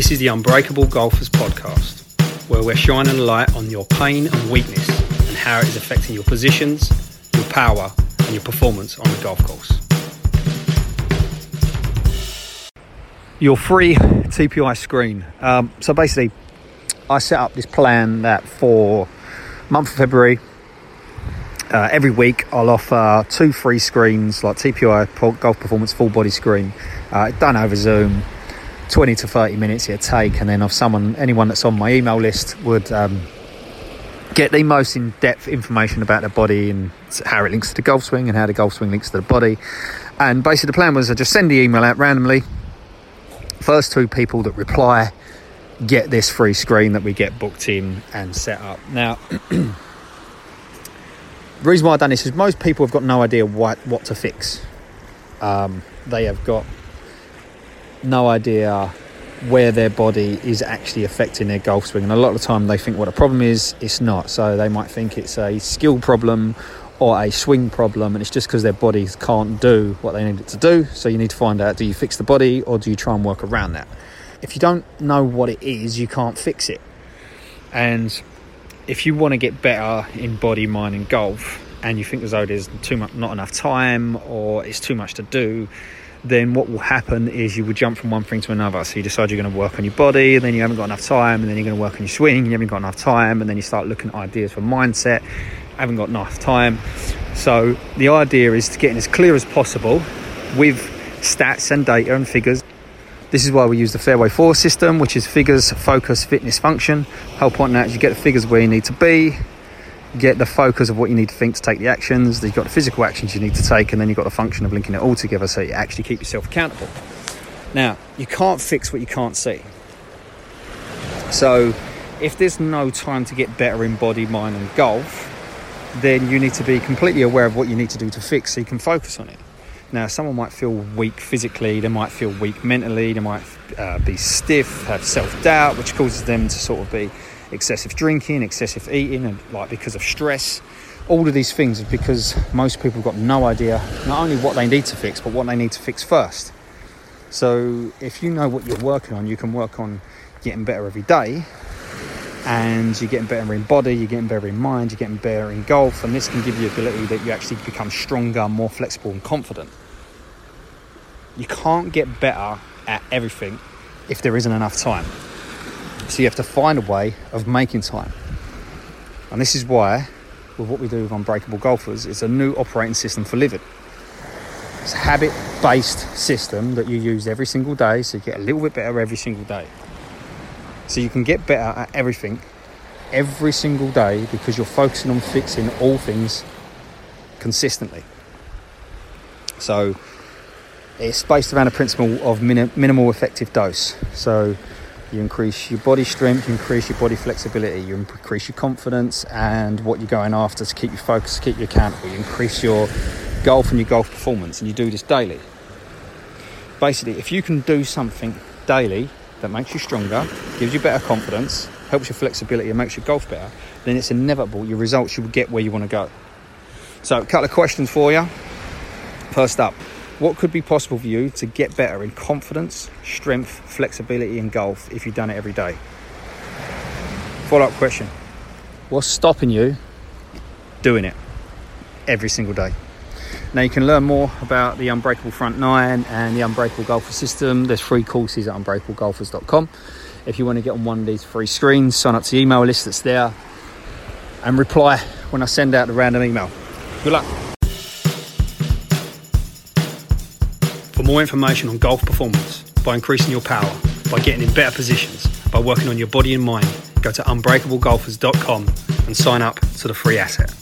This is the Unbreakable Golfers podcast, where we're shining a light on your pain and weakness and how it is affecting your positions, your power, and your performance on the golf course. Your free TPI screen. Um, so basically, I set up this plan that for month of February, uh, every week I'll offer two free screens like TPI Golf Performance Full Body Screen, uh, done over Zoom 20 to 30 minutes it'd take, and then if someone, anyone that's on my email list would um, get the most in-depth information about the body and how it links to the golf swing and how the golf swing links to the body. And basically, the plan was I just send the email out randomly. First two people that reply get this free screen that we get booked in and set up. Now, the reason why I've done this is most people have got no idea what what to fix. Um, they have got no idea where their body is actually affecting their golf swing. And a lot of the time they think what a problem is, it's not. So they might think it's a skill problem or a swing problem, and it's just because their bodies can't do what they need it to do. So you need to find out do you fix the body or do you try and work around that? If you don't know what it is, you can't fix it. And if you want to get better in body, mind, and golf, and you think there's too much, not enough time or it's too much to do, then what will happen is you will jump from one thing to another. So you decide you're going to work on your body, and then you haven't got enough time, and then you're going to work on your swing, you haven't got enough time, and then you start looking at ideas for mindset, haven't got enough time. So the idea is to get in as clear as possible with stats and data and figures. This is why we use the Fairway 4 system, which is figures, focus, fitness, function. Whole point now is you get the figures where you need to be, get the focus of what you need to think to take the actions. You've got the physical actions you need to take, and then you've got the function of linking it all together so you actually keep yourself accountable. Now, you can't fix what you can't see. So, if there's no time to get better in body, mind, and golf, then you need to be completely aware of what you need to do to fix so you can focus on it. Now, someone might feel weak physically, they might feel weak mentally, they might uh, be stiff, have self doubt, which causes them to sort of be excessive drinking, excessive eating, and like because of stress. All of these things are because most people have got no idea not only what they need to fix, but what they need to fix first. So if you know what you're working on, you can work on getting better every day. And you're getting better in body, you're getting better in mind, you're getting better in golf, and this can give you the ability that you actually become stronger, more flexible, and confident. You can't get better at everything if there isn't enough time. So you have to find a way of making time. And this is why, with what we do with Unbreakable Golfers, it's a new operating system for living. It's a habit based system that you use every single day, so you get a little bit better every single day. So you can get better at everything every single day because you're focusing on fixing all things consistently. So it's based around a principle of minim- minimal effective dose. So you increase your body strength, you increase your body flexibility, you increase your confidence and what you're going after to keep you focused, keep you accountable. You increase your golf and your golf performance, and you do this daily. Basically, if you can do something daily that makes you stronger, gives you better confidence, helps your flexibility, and makes your golf better, then it's inevitable your results you will get where you want to go. So, a couple of questions for you. First up, what could be possible for you to get better in confidence, strength, flexibility, and golf if you've done it every day? Follow up question What's stopping you doing it every single day? Now, you can learn more about the Unbreakable Front Nine and the Unbreakable Golfer System. There's free courses at unbreakablegolfers.com. If you want to get on one of these free screens, sign up to the email list that's there and reply when I send out the random email. Good luck. For more information on golf performance, by increasing your power, by getting in better positions, by working on your body and mind, go to unbreakablegolfers.com and sign up to the free asset.